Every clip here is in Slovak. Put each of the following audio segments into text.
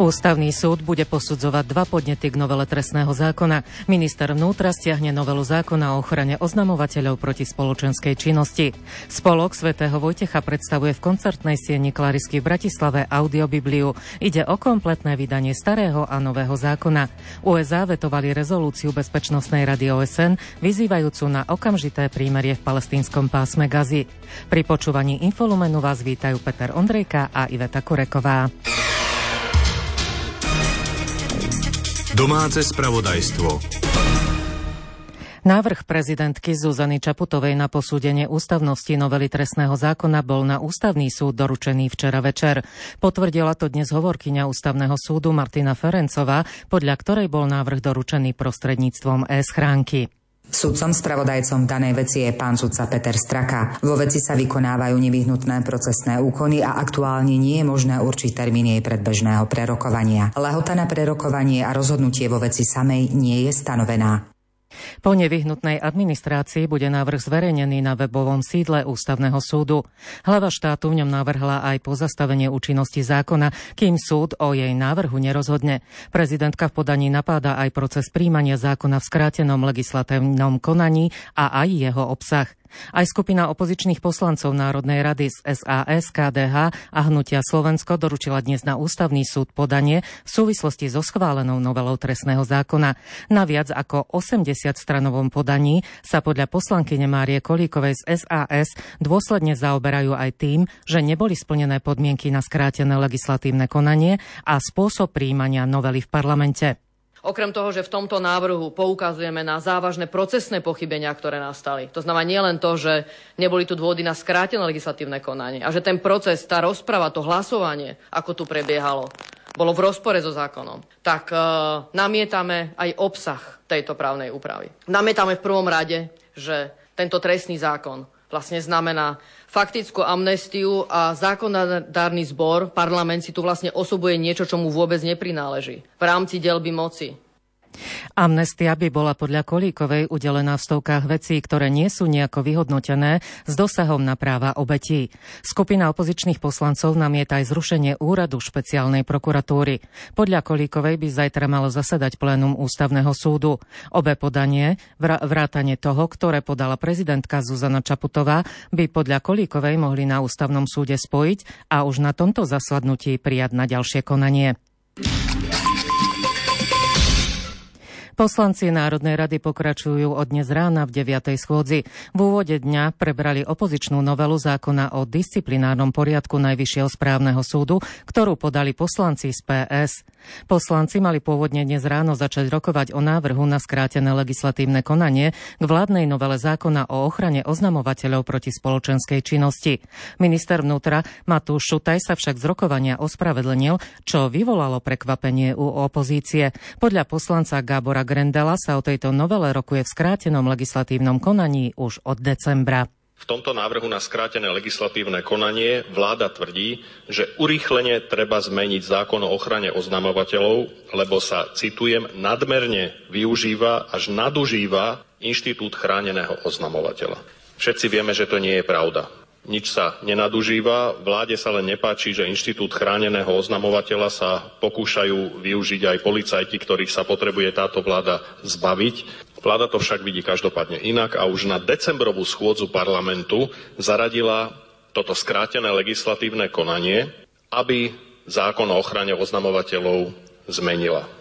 Ústavný súd bude posudzovať dva podnety k novele trestného zákona. Minister vnútra stiahne novelu zákona o ochrane oznamovateľov proti spoločenskej činnosti. Spolok svätého Vojtecha predstavuje v koncertnej sieni Klarisky v Bratislave audiobibliu. Ide o kompletné vydanie starého a nového zákona. USA vetovali rezolúciu Bezpečnostnej rady OSN, vyzývajúcu na okamžité prímerie v palestínskom pásme Gazy. Pri počúvaní Infolumenu vás vítajú Peter Ondrejka a Iveta Koreková. Domáce spravodajstvo. Návrh prezidentky Zuzany Čaputovej na posúdenie ústavnosti novely trestného zákona bol na ústavný súd doručený včera večer. Potvrdila to dnes hovorkyňa ústavného súdu Martina Ferencová, podľa ktorej bol návrh doručený prostredníctvom e-schránky. Sudcom spravodajcom danej veci je pán sudca Peter Straka. Vo veci sa vykonávajú nevyhnutné procesné úkony a aktuálne nie je možné určiť termín jej predbežného prerokovania. Lehota na prerokovanie a rozhodnutie vo veci samej nie je stanovená. Po nevyhnutnej administrácii bude návrh zverejnený na webovom sídle Ústavného súdu. Hlava štátu v ňom navrhla aj pozastavenie účinnosti zákona, kým súd o jej návrhu nerozhodne. Prezidentka v podaní napáda aj proces príjmania zákona v skrátenom legislatívnom konaní a aj jeho obsah. Aj skupina opozičných poslancov Národnej rady z SAS, KDH a Hnutia Slovensko doručila dnes na ústavný súd podanie v súvislosti so schválenou novelou trestného zákona. Na viac ako 80 stranovom podaní sa podľa poslankyne Márie Kolíkovej z SAS dôsledne zaoberajú aj tým, že neboli splnené podmienky na skrátené legislatívne konanie a spôsob príjmania novely v parlamente. Okrem toho, že v tomto návrhu poukazujeme na závažné procesné pochybenia, ktoré nastali. To znamená nielen to, že neboli tu dôvody na skrátené legislatívne konanie a že ten proces, tá rozprava, to hlasovanie, ako tu prebiehalo, bolo v rozpore so zákonom, tak e, namietame aj obsah tejto právnej úpravy. Namietame v prvom rade, že tento trestný zákon vlastne znamená faktickú amnestiu a zákonodárny zbor, parlament si tu vlastne osobuje niečo, čo mu vôbec neprináleží v rámci delby moci. Amnestia by bola podľa Kolíkovej udelená v stovkách vecí, ktoré nie sú nejako vyhodnotené s dosahom na práva obetí. Skupina opozičných poslancov namieta aj zrušenie úradu špeciálnej prokuratúry. Podľa Kolíkovej by zajtra malo zasadať plénum ústavného súdu. Obe podanie, vrátanie toho, ktoré podala prezidentka Zuzana Čaputová, by podľa Kolíkovej mohli na ústavnom súde spojiť a už na tomto zasadnutí prijať na ďalšie konanie. Poslanci Národnej rady pokračujú od dnes rána v 9. schôdzi. V úvode dňa prebrali opozičnú novelu zákona o disciplinárnom poriadku Najvyššieho správneho súdu, ktorú podali poslanci z PS. Poslanci mali pôvodne dnes ráno začať rokovať o návrhu na skrátené legislatívne konanie k vládnej novele zákona o ochrane oznamovateľov proti spoločenskej činnosti. Minister vnútra Matúš Šutaj sa však z rokovania ospravedlnil, čo vyvolalo prekvapenie u opozície. Podľa poslanca Gábora Grendela sa o tejto novele rokuje v skrátenom legislatívnom konaní už od decembra. V tomto návrhu na skrátené legislatívne konanie vláda tvrdí, že urýchlene treba zmeniť zákon o ochrane oznamovateľov, lebo sa, citujem, nadmerne využíva až nadužíva inštitút chráneného oznamovateľa. Všetci vieme, že to nie je pravda nič sa nenadužíva. Vláde sa len nepáči, že inštitút chráneného oznamovateľa sa pokúšajú využiť aj policajti, ktorých sa potrebuje táto vláda zbaviť. Vláda to však vidí každopádne inak a už na decembrovú schôdzu parlamentu zaradila toto skrátené legislatívne konanie, aby zákon o ochrane oznamovateľov zmenila.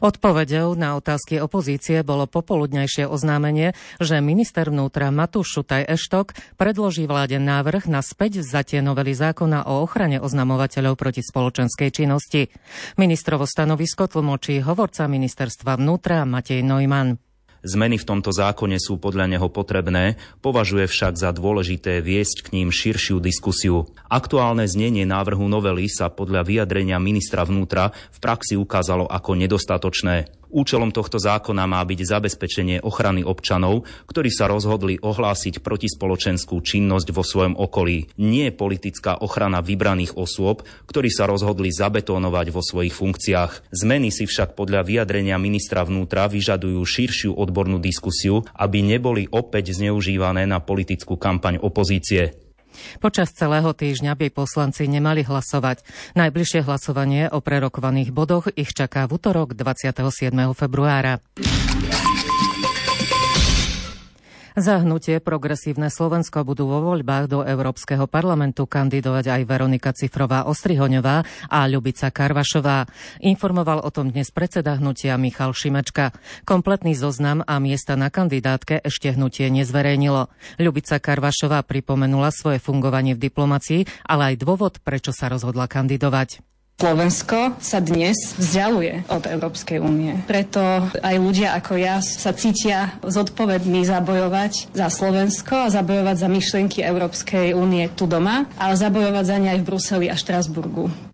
Odpovedou na otázky opozície bolo popoludnejšie oznámenie, že minister vnútra Matúš Šutaj Eštok predloží vláde návrh na späť vzatie novely zákona o ochrane oznamovateľov proti spoločenskej činnosti. Ministrovo stanovisko tlmočí hovorca ministerstva vnútra Matej Neumann. Zmeny v tomto zákone sú podľa neho potrebné, považuje však za dôležité viesť k ním širšiu diskusiu. Aktuálne znenie návrhu novely sa podľa vyjadrenia ministra vnútra v praxi ukázalo ako nedostatočné. Účelom tohto zákona má byť zabezpečenie ochrany občanov, ktorí sa rozhodli ohlásiť protispoločenskú činnosť vo svojom okolí. Nie politická ochrana vybraných osôb, ktorí sa rozhodli zabetónovať vo svojich funkciách. Zmeny si však podľa vyjadrenia ministra vnútra vyžadujú širšiu odbornú diskusiu, aby neboli opäť zneužívané na politickú kampaň opozície. Počas celého týždňa by poslanci nemali hlasovať. Najbližšie hlasovanie o prerokovaných bodoch ich čaká v útorok 27. februára. Zahnutie Progresívne Slovensko budú vo voľbách do Európskeho parlamentu kandidovať aj Veronika Cifrová Ostrihoňová a Ľubica Karvašová. Informoval o tom dnes predseda hnutia Michal Šimečka. Kompletný zoznam a miesta na kandidátke ešte hnutie nezverejnilo. Ľubica Karvašová pripomenula svoje fungovanie v diplomácii, ale aj dôvod, prečo sa rozhodla kandidovať. Slovensko sa dnes vzdialuje od Európskej únie. Preto aj ľudia ako ja sa cítia zodpovední zabojovať za Slovensko a zabojovať za myšlienky Európskej únie tu doma, ale zabojovať za ne aj v Bruseli a Štrasburgu.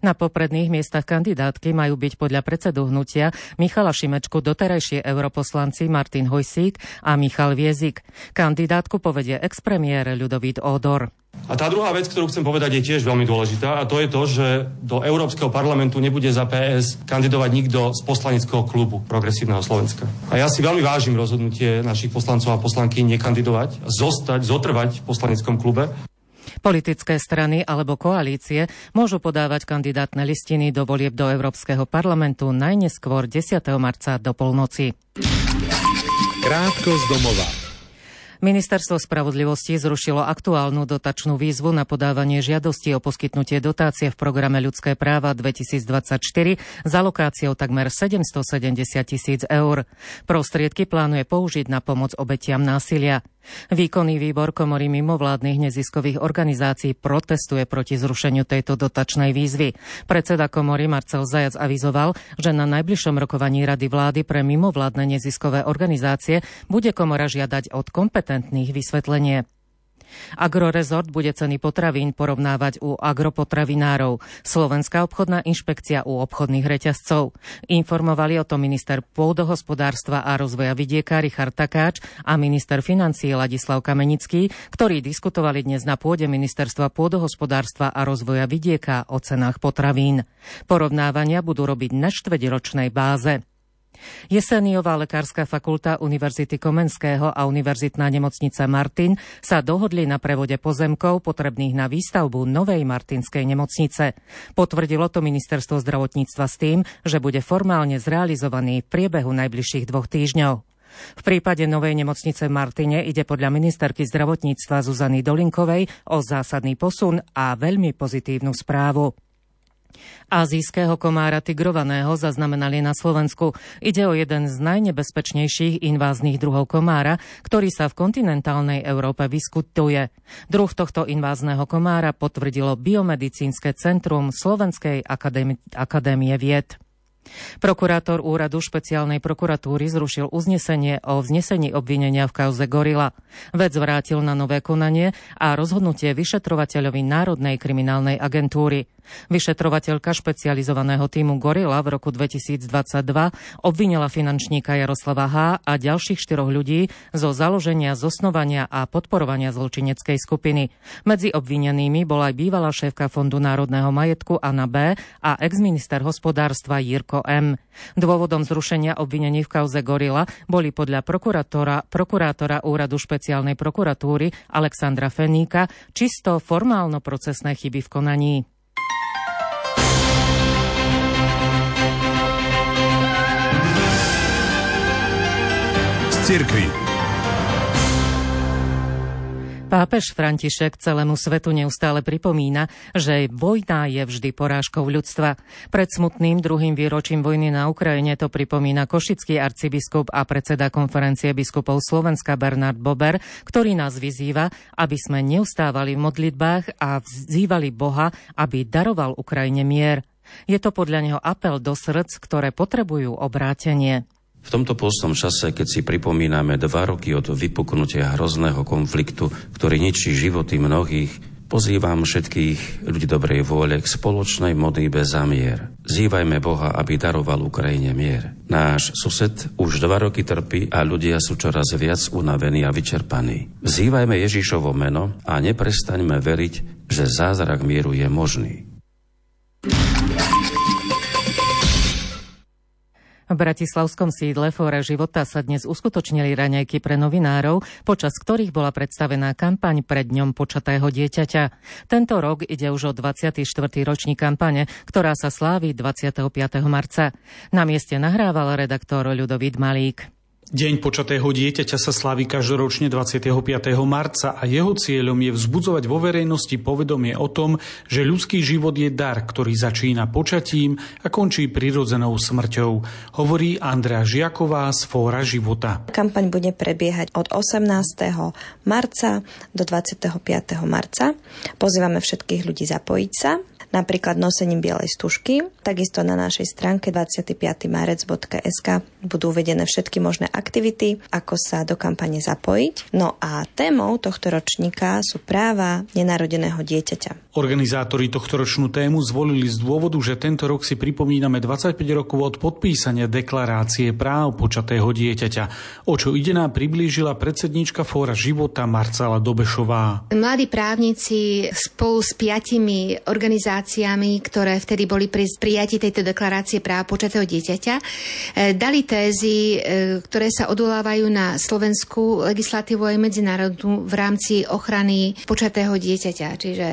Na popredných miestach kandidátky majú byť podľa predsedu hnutia Michala Šimečku doterajšie europoslanci Martin Hojsík a Michal Viezik. Kandidátku povedie expremiér Ľudovít Odor. A tá druhá vec, ktorú chcem povedať, je tiež veľmi dôležitá a to je to, že do Európskeho parlamentu nebude za PS kandidovať nikto z poslaneckého klubu Progresívneho Slovenska. A ja si veľmi vážim rozhodnutie našich poslancov a poslanky nekandidovať, zostať, zotrvať v poslaneckom klube. Politické strany alebo koalície môžu podávať kandidátne listiny do volieb do Európskeho parlamentu najneskôr 10. marca do polnoci. Krátko z domova. Ministerstvo spravodlivosti zrušilo aktuálnu dotačnú výzvu na podávanie žiadosti o poskytnutie dotácie v programe Ľudské práva 2024 za lokáciou takmer 770 tisíc eur. Prostriedky plánuje použiť na pomoc obetiam násilia. Výkonný výbor komory mimovládnych neziskových organizácií protestuje proti zrušeniu tejto dotačnej výzvy. Predseda komory Marcel Zajac avizoval, že na najbližšom rokovaní Rady vlády pre mimovládne neziskové organizácie bude komora žiadať od kompetentných vysvetlenie. Agrorezort bude ceny potravín porovnávať u agropotravinárov. Slovenská obchodná inšpekcia u obchodných reťazcov. Informovali o tom minister pôdohospodárstva a rozvoja vidieka Richard Takáč a minister financií Ladislav Kamenický, ktorí diskutovali dnes na pôde ministerstva pôdohospodárstva a rozvoja vidieka o cenách potravín. Porovnávania budú robiť na štvrťročnej báze. Jeseniová lekárska fakulta Univerzity Komenského a Univerzitná nemocnica Martin sa dohodli na prevode pozemkov potrebných na výstavbu novej Martinskej nemocnice. Potvrdilo to ministerstvo zdravotníctva s tým, že bude formálne zrealizovaný v priebehu najbližších dvoch týždňov. V prípade novej nemocnice v Martine ide podľa ministerky zdravotníctva Zuzany Dolinkovej o zásadný posun a veľmi pozitívnu správu. Azijského komára tigrovaného zaznamenali na Slovensku. Ide o jeden z najnebezpečnejších inváznych druhov komára, ktorý sa v kontinentálnej Európe vyskutuje. Druh tohto invázneho komára potvrdilo Biomedicínske centrum Slovenskej akadémie, akadémie vied. Prokurátor úradu špeciálnej prokuratúry zrušil uznesenie o vznesení obvinenia v kauze Gorila. Vec vrátil na nové konanie a rozhodnutie vyšetrovateľovi Národnej kriminálnej agentúry. Vyšetrovateľka špecializovaného týmu Gorila v roku 2022 obvinila finančníka Jaroslava H. a ďalších štyroch ľudí zo založenia, zosnovania a podporovania zločineckej skupiny. Medzi obvinenými bola aj bývalá šéfka Fondu národného majetku Anna B. a exminister hospodárstva Jirko M. Dôvodom zrušenia obvinení v kauze Gorila boli podľa prokurátora, prokurátora úradu špeciálnej prokuratúry Alexandra Feníka čisto formálno-procesné chyby v konaní. Cirkvi. Pápež František celému svetu neustále pripomína, že vojna je vždy porážkou ľudstva. Pred smutným druhým výročím vojny na Ukrajine to pripomína košický arcibiskup a predseda konferencie biskupov Slovenska Bernard Bober, ktorý nás vyzýva, aby sme neustávali v modlitbách a vzývali Boha, aby daroval Ukrajine mier. Je to podľa neho apel do srdc, ktoré potrebujú obrátenie. V tomto pôstnom čase, keď si pripomíname dva roky od vypuknutia hrozného konfliktu, ktorý ničí životy mnohých, pozývam všetkých ľudí dobrej vôle k spoločnej modlíbe za mier. Zývajme Boha, aby daroval Ukrajine mier. Náš sused už dva roky trpí a ľudia sú čoraz viac unavení a vyčerpaní. Vzývajme Ježišovo meno a neprestaňme veriť, že zázrak mieru je možný. V bratislavskom sídle Fóra života sa dnes uskutočnili raňajky pre novinárov, počas ktorých bola predstavená kampaň pred dňom počatého dieťaťa. Tento rok ide už o 24. ročník kampane, ktorá sa slávi 25. marca. Na mieste nahrával redaktor Ľudovít Malík. Deň počatého dieťaťa sa slaví každoročne 25. marca a jeho cieľom je vzbudzovať vo verejnosti povedomie o tom, že ľudský život je dar, ktorý začína počatím a končí prirodzenou smrťou, hovorí Andrea Žiaková z Fóra života. Kampaň bude prebiehať od 18. marca do 25. marca. Pozývame všetkých ľudí zapojiť sa napríklad nosením bielej stužky. Takisto na našej stránke 25marec.sk budú uvedené všetky možné aktivity, ako sa do kampane zapojiť. No a témou tohto ročníka sú práva nenarodeného dieťaťa. Organizátori tohto ročnú tému zvolili z dôvodu, že tento rok si pripomíname 25 rokov od podpísania deklarácie práv počatého dieťaťa. O čo ide nám priblížila predsednička Fóra života Marcela Dobešová. Mladí právnici spolu s piatimi organizáciami organizáciami, ktoré vtedy boli pri prijati tejto deklarácie práv počatého dieťaťa, e, dali tézy, e, ktoré sa odolávajú na slovenskú legislatívu aj medzinárodnú v rámci ochrany počatého dieťaťa, čiže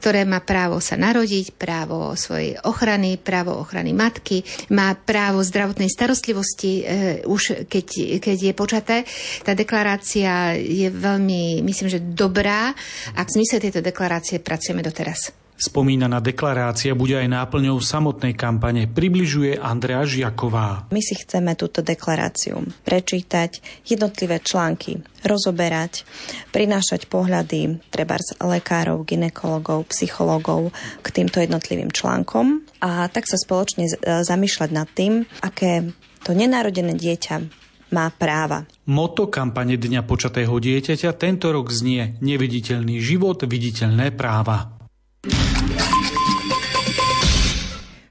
ktoré má právo sa narodiť, právo svojej ochrany, právo ochrany matky, má právo zdravotnej starostlivosti e, už keď, keď je počaté. Tá deklarácia je veľmi, myslím, že dobrá a v zmysle tejto deklarácie pracujeme doteraz. Spomínaná deklarácia bude aj náplňou samotnej kampane, približuje Andrea Žiaková. My si chceme túto deklaráciu prečítať, jednotlivé články rozoberať, prinášať pohľady treba z lekárov, ginekologov, psychologov k týmto jednotlivým článkom a tak sa spoločne zamýšľať nad tým, aké to nenarodené dieťa má práva. Moto kampane Dňa počatého dieťaťa tento rok znie Neviditeľný život, viditeľné práva.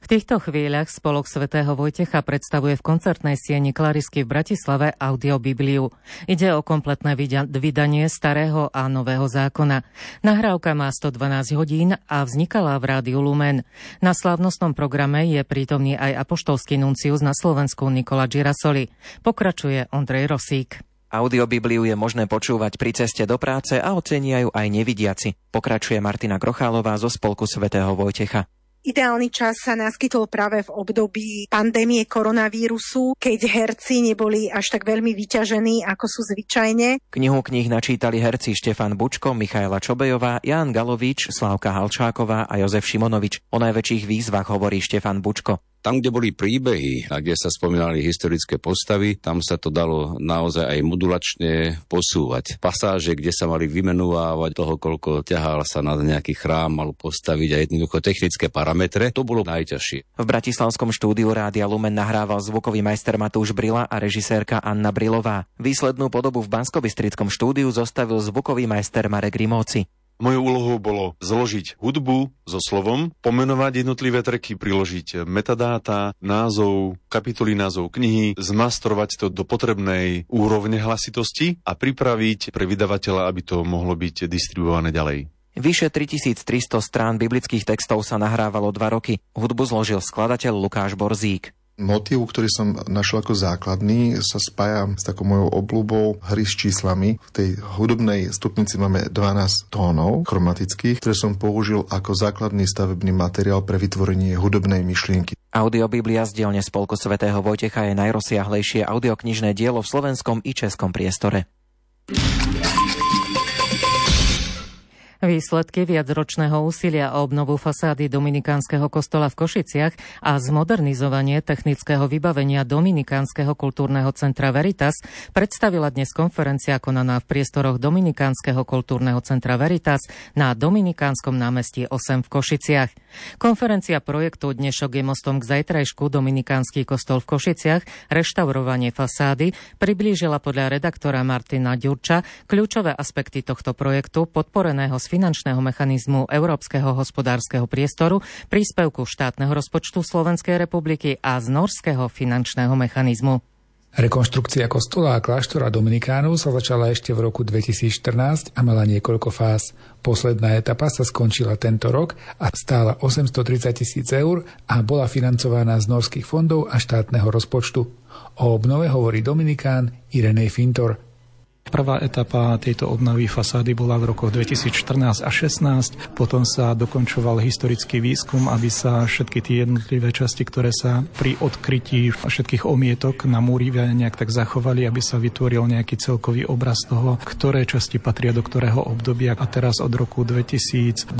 Týchto chvíľach spolok svätého Vojtecha predstavuje v koncertnej sieni Klarisky v Bratislave audiobibliu. Ide o kompletné vydanie starého a nového zákona. Nahrávka má 112 hodín a vznikala v Rádiu Lumen. Na slávnostnom programe je prítomný aj apoštolský nuncius na Slovensku Nikola Girasoli. Pokračuje Ondrej Rosík. Audiobibliu je možné počúvať pri ceste do práce a ocenia ju aj nevidiaci. Pokračuje Martina Krochálová zo spolku svätého Vojtecha. Ideálny čas sa naskytol práve v období pandémie koronavírusu, keď herci neboli až tak veľmi vyťažení, ako sú zvyčajne. Knihu knih načítali herci Štefan Bučko, Michaela Čobejová, Jan Galovič, Slávka Halčáková a Jozef Šimonovič. O najväčších výzvach hovorí Štefan Bučko. Tam, kde boli príbehy a kde sa spomínali historické postavy, tam sa to dalo naozaj aj modulačne posúvať. Pasáže, kde sa mali vymenúvať toho, koľko ťahal sa na nejaký chrám, mal postaviť a jednoducho technické parametre, to bolo najťažšie. V Bratislavskom štúdiu Rádia Lumen nahrával zvukový majster Matúš Brila a režisérka Anna Brilová. Výslednú podobu v Banskobistrickom štúdiu zostavil zvukový majster Marek Rimóci. Mojou úlohou bolo zložiť hudbu so slovom, pomenovať jednotlivé treky, priložiť metadáta, názov, kapitoly názov knihy, zmastrovať to do potrebnej úrovne hlasitosti a pripraviť pre vydavateľa, aby to mohlo byť distribuované ďalej. Vyše 3300 strán biblických textov sa nahrávalo dva roky. Hudbu zložil skladateľ Lukáš Borzík. Motív, ktorý som našiel ako základný, sa spája s takou mojou obľúbou hry s číslami. V tej hudobnej stupnici máme 12 tónov chromatických, ktoré som použil ako základný stavebný materiál pre vytvorenie hudobnej myšlienky. Audiobiblia z dielne Spolku svätého Vojtecha je najrozsiahlejšie audioknižné dielo v slovenskom i českom priestore. Výsledky viacročného úsilia o obnovu fasády Dominikánskeho kostola v Košiciach a zmodernizovanie technického vybavenia Dominikánskeho kultúrneho centra Veritas predstavila dnes konferencia konaná v priestoroch Dominikánskeho kultúrneho centra Veritas na Dominikánskom námestí 8 v Košiciach. Konferencia projektu Dnešok je mostom k zajtrajšku Dominikánsky kostol v Košiciach, reštaurovanie fasády priblížila podľa redaktora Martina Ďurča kľúčové aspekty tohto projektu podporeného z finančného mechanizmu Európskeho hospodárskeho priestoru, príspevku štátneho rozpočtu Slovenskej republiky a z norského finančného mechanizmu. Rekonštrukcia kostola a kláštora Dominikánov sa začala ešte v roku 2014 a mala niekoľko fáz. Posledná etapa sa skončila tento rok a stála 830 tisíc eur a bola financovaná z norských fondov a štátneho rozpočtu. O obnove hovorí Dominikán Irenej Fintor. Prvá etapa tejto obnovy fasády bola v rokoch 2014 a 16, potom sa dokončoval historický výskum, aby sa všetky tie jednotlivé časti, ktoré sa pri odkrytí všetkých omietok na múri nejak tak zachovali, aby sa vytvoril nejaký celkový obraz toho, ktoré časti patria do ktorého obdobia. A teraz od roku 2021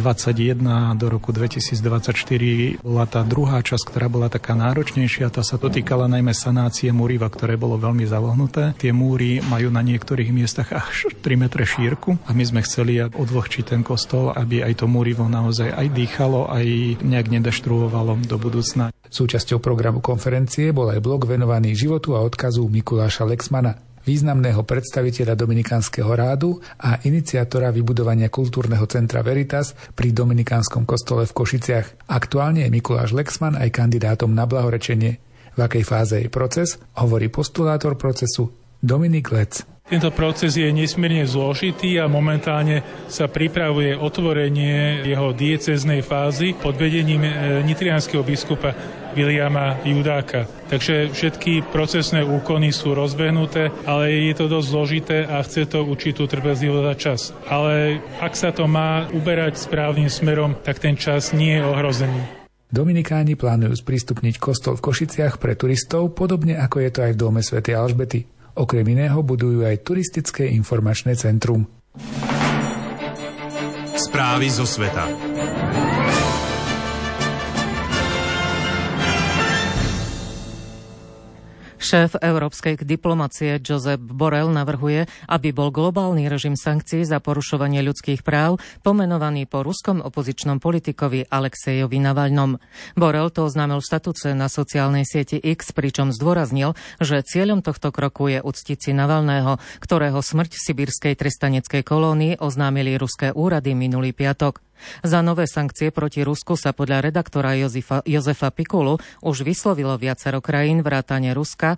do roku 2024 bola tá druhá časť, ktorá bola taká náročnejšia, tá sa dotýkala najmä sanácie múriva, ktoré bolo veľmi zalohnuté. Tie múry majú na niektorých miestach až 3 metre šírku a my sme chceli odvlhčiť ten kostol, aby aj to múrivo naozaj aj dýchalo, aj nejak nedeštruovalo do budúcna. Súčasťou programu konferencie bol aj blok venovaný životu a odkazu Mikuláša Lexmana, významného predstaviteľa Dominikánskeho rádu a iniciátora vybudovania kultúrneho centra Veritas pri Dominikánskom kostole v Košiciach. Aktuálne je Mikuláš Lexman aj kandidátom na blahorečenie. V akej fáze je proces, hovorí postulátor procesu Dominik Lec. Tento proces je nesmierne zložitý a momentálne sa pripravuje otvorenie jeho dieceznej fázy pod vedením e, nitrianského biskupa Viliama Judáka. Takže všetky procesné úkony sú rozbehnuté, ale je to dosť zložité a chce to určitú trpezlivosť a čas. Ale ak sa to má uberať správnym smerom, tak ten čas nie je ohrozený. Dominikáni plánujú sprístupniť kostol v Košiciach pre turistov, podobne ako je to aj v dome Sv. Alžbety. Okrem iného budujú aj turistické informačné centrum. Správy zo sveta. Šéf európskej diplomacie Josep Borrell navrhuje, aby bol globálny režim sankcií za porušovanie ľudských práv pomenovaný po ruskom opozičnom politikovi Alexejovi Navalnom. Borrell to oznámil v statúce na sociálnej sieti X, pričom zdôraznil, že cieľom tohto kroku je uctiť si Navalného, ktorého smrť v sibírskej trestaneckej kolónii oznámili ruské úrady minulý piatok. Za nové sankcie proti Rusku sa podľa redaktora Jozefa, Jozefa Pikulu už vyslovilo viacero krajín vrátane Ruska,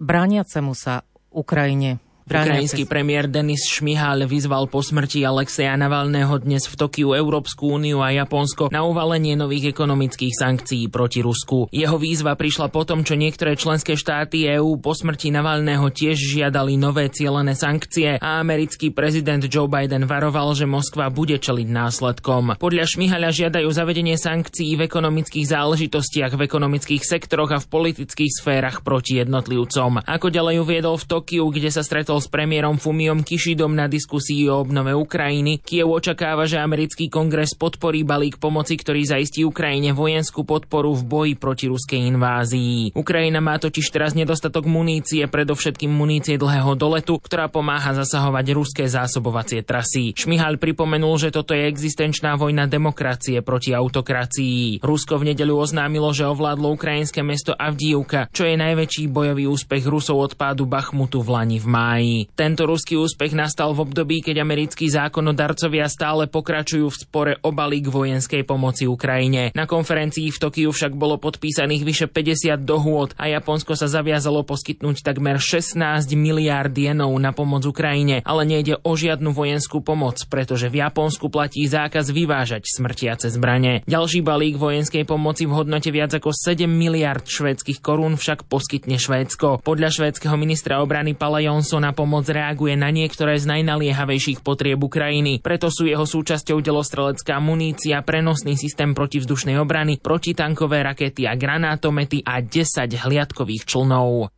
brániacemu sa Ukrajine. Ukrajinský premiér Denis Šmihal vyzval po smrti Alexeja Navalného dnes v Tokiu Európsku úniu a Japonsko na uvalenie nových ekonomických sankcií proti Rusku. Jeho výzva prišla potom, čo niektoré členské štáty EÚ po smrti Navalného tiež žiadali nové cielené sankcie a americký prezident Joe Biden varoval, že Moskva bude čeliť následkom. Podľa Šmihaľa žiadajú zavedenie sankcií v ekonomických záležitostiach, v ekonomických sektoroch a v politických sférach proti jednotlivcom. Ako ďalej uviedol v Tokiu, kde sa stretol s premiérom Fumiom Kišidom na diskusii o obnove Ukrajiny. Kiev očakáva, že americký kongres podporí balík pomoci, ktorý zaistí Ukrajine vojenskú podporu v boji proti ruskej invázii. Ukrajina má totiž teraz nedostatok munície, predovšetkým munície dlhého doletu, ktorá pomáha zasahovať ruské zásobovacie trasy. Šmihal pripomenul, že toto je existenčná vojna demokracie proti autokracii. Rusko v nedeľu oznámilo, že ovládlo ukrajinské mesto Avdívka, čo je najväčší bojový úspech Rusov od pádu Bachmutu v Lani v máji. Tento ruský úspech nastal v období, keď americkí zákonodarcovia stále pokračujú v spore o balík vojenskej pomoci Ukrajine. Na konferencii v Tokiu však bolo podpísaných vyše 50 dohôd a Japonsko sa zaviazalo poskytnúť takmer 16 miliárd jenov na pomoc Ukrajine, ale nejde o žiadnu vojenskú pomoc, pretože v Japonsku platí zákaz vyvážať smrtiace zbrane. Ďalší balík vojenskej pomoci v hodnote viac ako 7 miliard švédskych korún však poskytne Švédsko. Podľa švédskeho ministra obrany Pala Jonsona pomoc reaguje na niektoré z najnaliehavejších potrieb Ukrajiny. Preto sú jeho súčasťou delostrelecká munícia, prenosný systém protivzdušnej obrany, protitankové rakety a granátomety a 10 hliadkových člnov.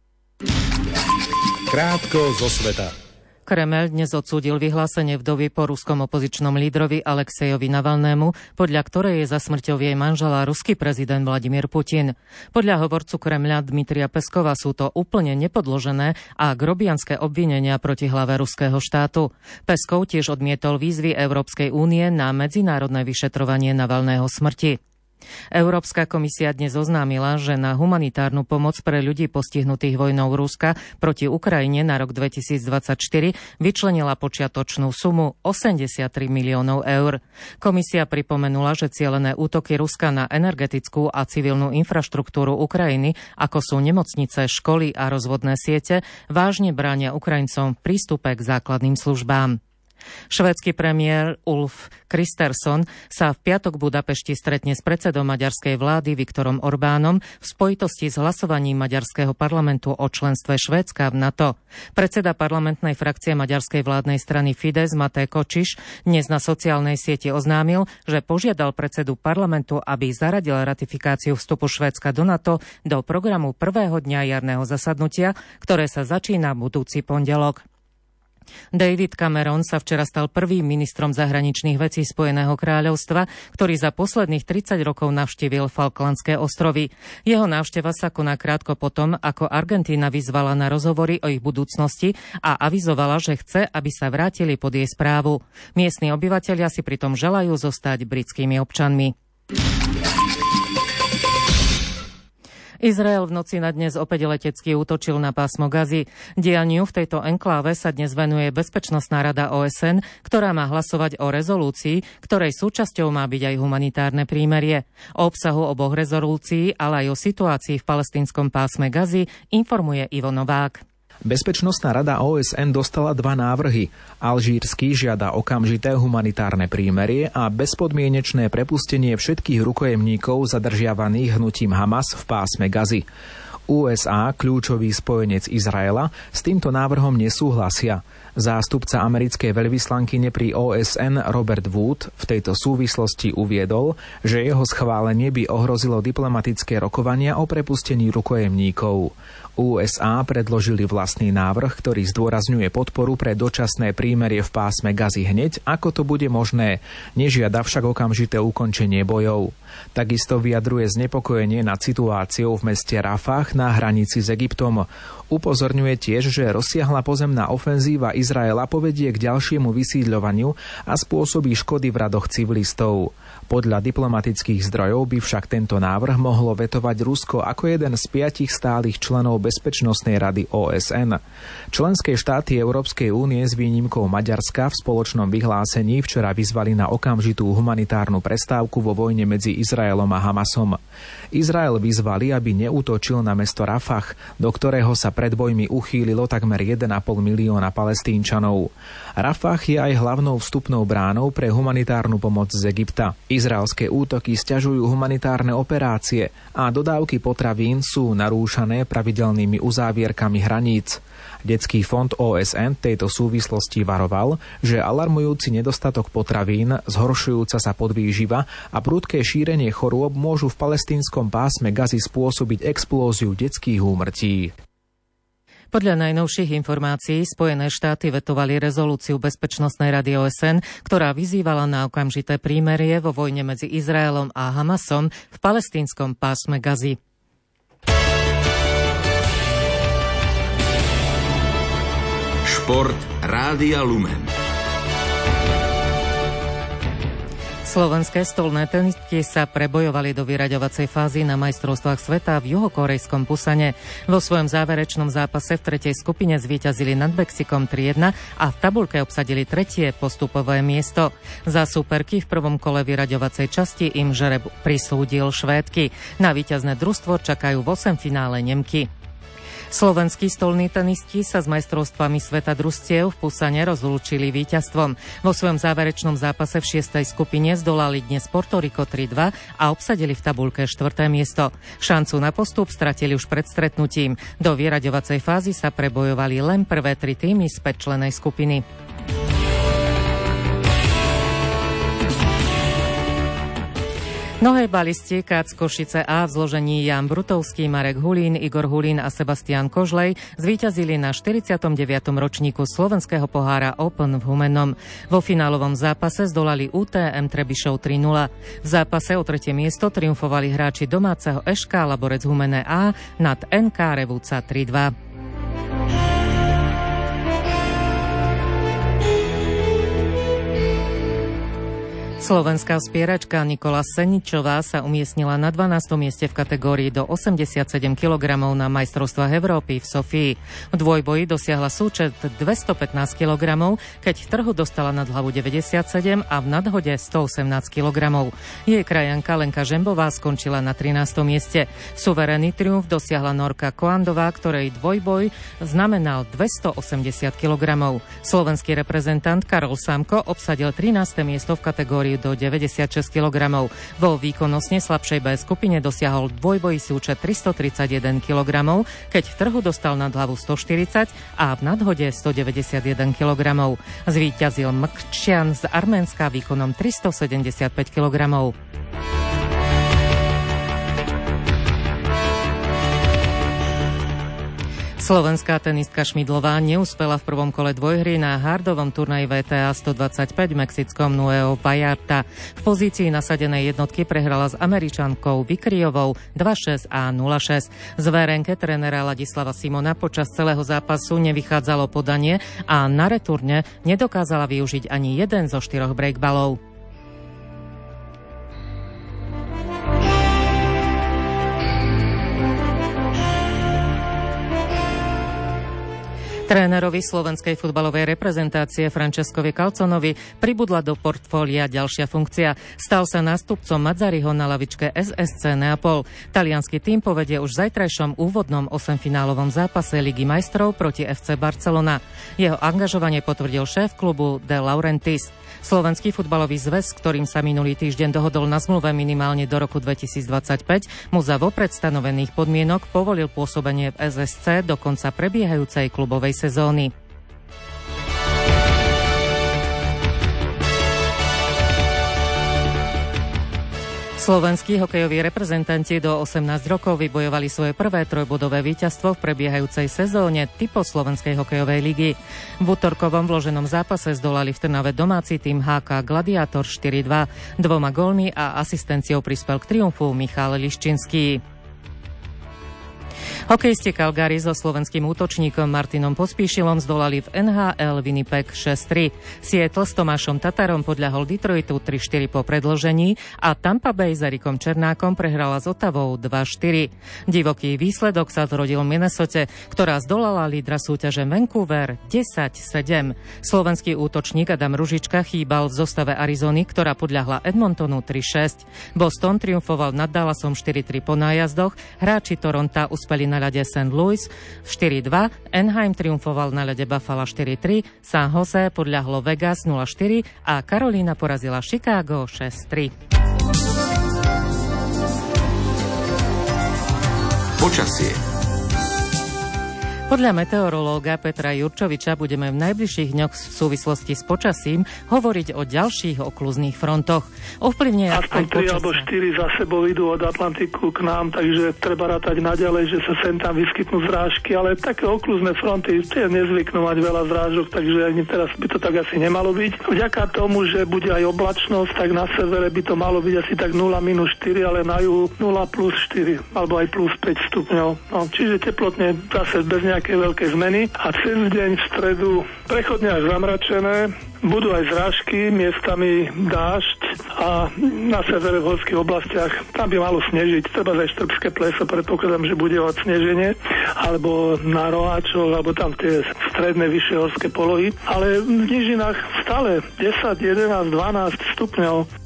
Krátko zo sveta. Kremel dnes odsúdil vyhlásenie vdovy po ruskom opozičnom lídrovi Alexejovi Navalnému, podľa ktorej je za smrťou jej manžela ruský prezident Vladimír Putin. Podľa hovorcu Kremľa Dmitria Peskova sú to úplne nepodložené a grobianské obvinenia proti hlave ruského štátu. Peskov tiež odmietol výzvy Európskej únie na medzinárodné vyšetrovanie Navalného smrti. Európska komisia dnes oznámila, že na humanitárnu pomoc pre ľudí postihnutých vojnou Ruska proti Ukrajine na rok 2024 vyčlenila počiatočnú sumu 83 miliónov eur. Komisia pripomenula, že cielené útoky Ruska na energetickú a civilnú infraštruktúru Ukrajiny, ako sú nemocnice, školy a rozvodné siete, vážne bránia Ukrajincom prístupe k základným službám. Švédsky premiér Ulf Kristersson sa v piatok Budapešti stretne s predsedom maďarskej vlády Viktorom Orbánom v spojitosti s hlasovaním maďarského parlamentu o členstve Švédska v NATO. Predseda parlamentnej frakcie maďarskej vládnej strany Fides Matej Kočiš dnes na sociálnej sieti oznámil, že požiadal predsedu parlamentu, aby zaradil ratifikáciu vstupu Švédska do NATO do programu prvého dňa jarného zasadnutia, ktoré sa začína budúci pondelok. David Cameron sa včera stal prvým ministrom zahraničných vecí Spojeného kráľovstva, ktorý za posledných 30 rokov navštívil Falklandské ostrovy. Jeho návšteva sa koná krátko potom, ako Argentína vyzvala na rozhovory o ich budúcnosti a avizovala, že chce, aby sa vrátili pod jej správu. Miestni obyvateľia si pritom želajú zostať britskými občanmi. Izrael v noci na dnes opäť letecky útočil na pásmo Gazy. Dianiu v tejto enkláve sa dnes venuje Bezpečnostná rada OSN, ktorá má hlasovať o rezolúcii, ktorej súčasťou má byť aj humanitárne prímerie. O obsahu oboch rezolúcií, ale aj o situácii v palestínskom pásme Gazy informuje Ivo Novák. Bezpečnostná rada OSN dostala dva návrhy. Alžírsky žiada okamžité humanitárne prímerie a bezpodmienečné prepustenie všetkých rukojemníkov zadržiavaných hnutím Hamas v pásme Gazy. USA, kľúčový spojenec Izraela, s týmto návrhom nesúhlasia. Zástupca americkej veľvyslankyne pri OSN Robert Wood v tejto súvislosti uviedol, že jeho schválenie by ohrozilo diplomatické rokovania o prepustení rukojemníkov. USA predložili vlastný návrh, ktorý zdôrazňuje podporu pre dočasné prímerie v pásme Gazy hneď, ako to bude možné, nežiada však okamžité ukončenie bojov. Takisto vyjadruje znepokojenie nad situáciou v meste Rafah na hranici s Egyptom. Upozorňuje tiež, že rozsiahla pozemná ofenzíva Izraela povedie k ďalšiemu vysídľovaniu a spôsobí škody v radoch civilistov. Podľa diplomatických zdrojov by však tento návrh mohlo vetovať Rusko ako jeden z piatich stálych členov Bezpečnostnej rady OSN. Členské štáty Európskej únie s výnimkou Maďarska v spoločnom vyhlásení včera vyzvali na okamžitú humanitárnu prestávku vo vojne medzi Izraelom a Hamasom. Izrael vyzvali, aby neútočil na mesto Rafah, do ktorého sa pred bojmi uchýlilo takmer 1,5 milióna palestínčanov. Rafah je aj hlavnou vstupnou bránou pre humanitárnu pomoc z Egypta. Izraelské útoky stiažujú humanitárne operácie a dodávky potravín sú narúšané pravidelnými uzávierkami hraníc. Detský fond OSN tejto súvislosti varoval, že alarmujúci nedostatok potravín, zhoršujúca sa podvýživa a prudké šírenie chorôb môžu v palestínskom pásme Gazy spôsobiť explóziu detských úmrtí. Podľa najnovších informácií Spojené štáty vetovali rezolúciu Bezpečnostnej rady OSN, ktorá vyzývala na okamžité prímerie vo vojne medzi Izraelom a Hamasom v palestínskom pásme Gazy. Šport Rádia Lumen. Slovenské stolné tenistky sa prebojovali do vyraďovacej fázy na majstrovstvách sveta v juhokorejskom Pusane. Vo svojom záverečnom zápase v tretej skupine zvíťazili nad Mexikom 3-1 a v tabulke obsadili tretie postupové miesto. Za superky v prvom kole vyraďovacej časti im žreb prislúdil Švédky. Na víťazné družstvo čakajú v 8 finále Nemky. Slovenskí stolní tenisti sa s majstrovstvami sveta družstiev v Pusane rozlúčili víťazstvom. Vo svojom záverečnom zápase v šiestej skupine zdolali dnes Portoriko 3-2 a obsadili v tabulke štvrté miesto. Šancu na postup stratili už pred stretnutím. Do vyraďovacej fázy sa prebojovali len prvé tri týmy z členej skupiny. Mnohé balisti Kac Košice A v zložení Jan Brutovský, Marek Hulín, Igor Hulín a Sebastian Kožlej zvíťazili na 49. ročníku slovenského pohára Open v Humennom. Vo finálovom zápase zdolali UTM Trebišov 3-0. V zápase o tretie miesto triumfovali hráči domáceho Eška Laborec Humené A nad NK Revúca 3-2. Slovenská spieračka Nikola Seničová sa umiestnila na 12. mieste v kategórii do 87 kg na majstrovstvách Európy v Sofii. V dvojboji dosiahla súčet 215 kg, keď trhu dostala nad hlavu 97 a v nadhode 118 kg. Jej krajanka Lenka Žembová skončila na 13. mieste. Suverénny triumf dosiahla Norka Koandová, ktorej dvojboj znamenal 280 kg. Slovenský reprezentant Karol Sámko obsadil 13. miesto v kategórii do 96 kg. Vo výkonnostne slabšej B skupine dosiahol dvojbojý súčet 331 kg, keď v trhu dostal nad hlavu 140 a v nadhode 191 kg. Zvíťazil Mkčian z Arménska výkonom 375 kg. Slovenská tenistka Šmidlová neúspela v prvom kole dvojhry na hardovom turnaji VTA 125 v mexickom Nuevo Vallarta. V pozícii nasadenej jednotky prehrala s Američankou Vikriovou 2-6 a 0-6. Z VRNK trénera Ladislava Simona počas celého zápasu nevychádzalo podanie a na returne nedokázala využiť ani jeden zo štyroch breakbalov. Trénerovi slovenskej futbalovej reprezentácie Francescovi Calconovi pribudla do portfólia ďalšia funkcia. Stal sa nástupcom Mazzariho na lavičke SSC Neapol. Talianský tým povedie už zajtrajšom úvodnom osemfinálovom zápase Ligy majstrov proti FC Barcelona. Jeho angažovanie potvrdil šéf klubu De Laurentiis. Slovenský futbalový zväz, ktorým sa minulý týždeň dohodol na zmluve minimálne do roku 2025, mu za vopred stanovených podmienok povolil pôsobenie v SSC do konca prebiehajúcej klubovej sezóny. Slovenskí hokejoví reprezentanti do 18 rokov vybojovali svoje prvé trojbodové víťazstvo v prebiehajúcej sezóne typo Slovenskej hokejovej ligy. V útorkovom vloženom zápase zdolali v Trnave domáci tým HK Gladiator 4-2. Dvoma gólmi a asistenciou prispel k triumfu Michal Liščinský. Hokejisti Calgary so slovenským útočníkom Martinom Pospíšilom zdolali v NHL Winnipeg 6-3. Seattle s Tomášom Tatarom podľahol Detroitu 3-4 po predložení a Tampa Bay s Erikom Černákom prehrala s Otavou 2-4. Divoký výsledok sa zrodil v Minnesota, ktorá zdolala lídra súťaže Vancouver 10-7. Slovenský útočník Adam Ružička chýbal v zostave Arizony, ktorá podľahla Edmontonu 3-6. Boston triumfoval nad Dallasom 4-3 po nájazdoch, hráči Toronta uspeli na ľade St. Louis 4-2, Anaheim triumfoval na ľade Buffalo 4-3, San Jose podľahlo Vegas 0-4 a Karolína porazila Chicago 6-3. Počasie podľa meteorológa Petra Jurčoviča budeme v najbližších dňoch v súvislosti s počasím hovoriť o ďalších okluzných frontoch. Ovplyvne Aspoň tri alebo štyri za sebou idú od Atlantiku k nám, takže treba rátať naďalej, že sa sem tam vyskytnú zrážky, ale také okluzné fronty tie nezvyknú mať veľa zrážok, takže ani teraz by to tak asi nemalo byť. Vďaka tomu, že bude aj oblačnosť, tak na severe by to malo byť asi tak 0 minus 4, ale na juhu 0 plus 4 alebo aj plus 5 stupňov. No, čiže teplotne zase bez nejak nejaké veľké zmeny a cez deň v stredu prechodne až zamračené, budú aj zrážky, miestami dážď a na severe v horských oblastiach tam by malo snežiť. Treba aj Štrbské pleso, predpokladám, že bude od sneženie, alebo na Roháčov, alebo tam tie stredné vyššie horské polohy. Ale v nížinách stále 10, 11, 12 stupňov.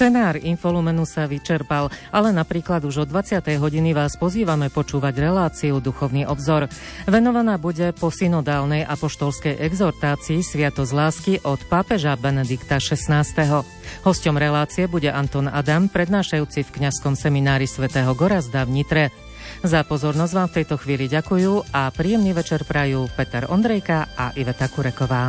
Scenár Infolumenu sa vyčerpal, ale napríklad už o 20. hodiny vás pozývame počúvať reláciu Duchovný obzor. Venovaná bude po synodálnej apoštolskej exhortácii Sviato z lásky od pápeža Benedikta XVI. Hosťom relácie bude Anton Adam, prednášajúci v kňazskom seminári svätého Gorazda v Nitre. Za pozornosť vám v tejto chvíli ďakujú a príjemný večer prajú Peter Ondrejka a Iveta Kureková.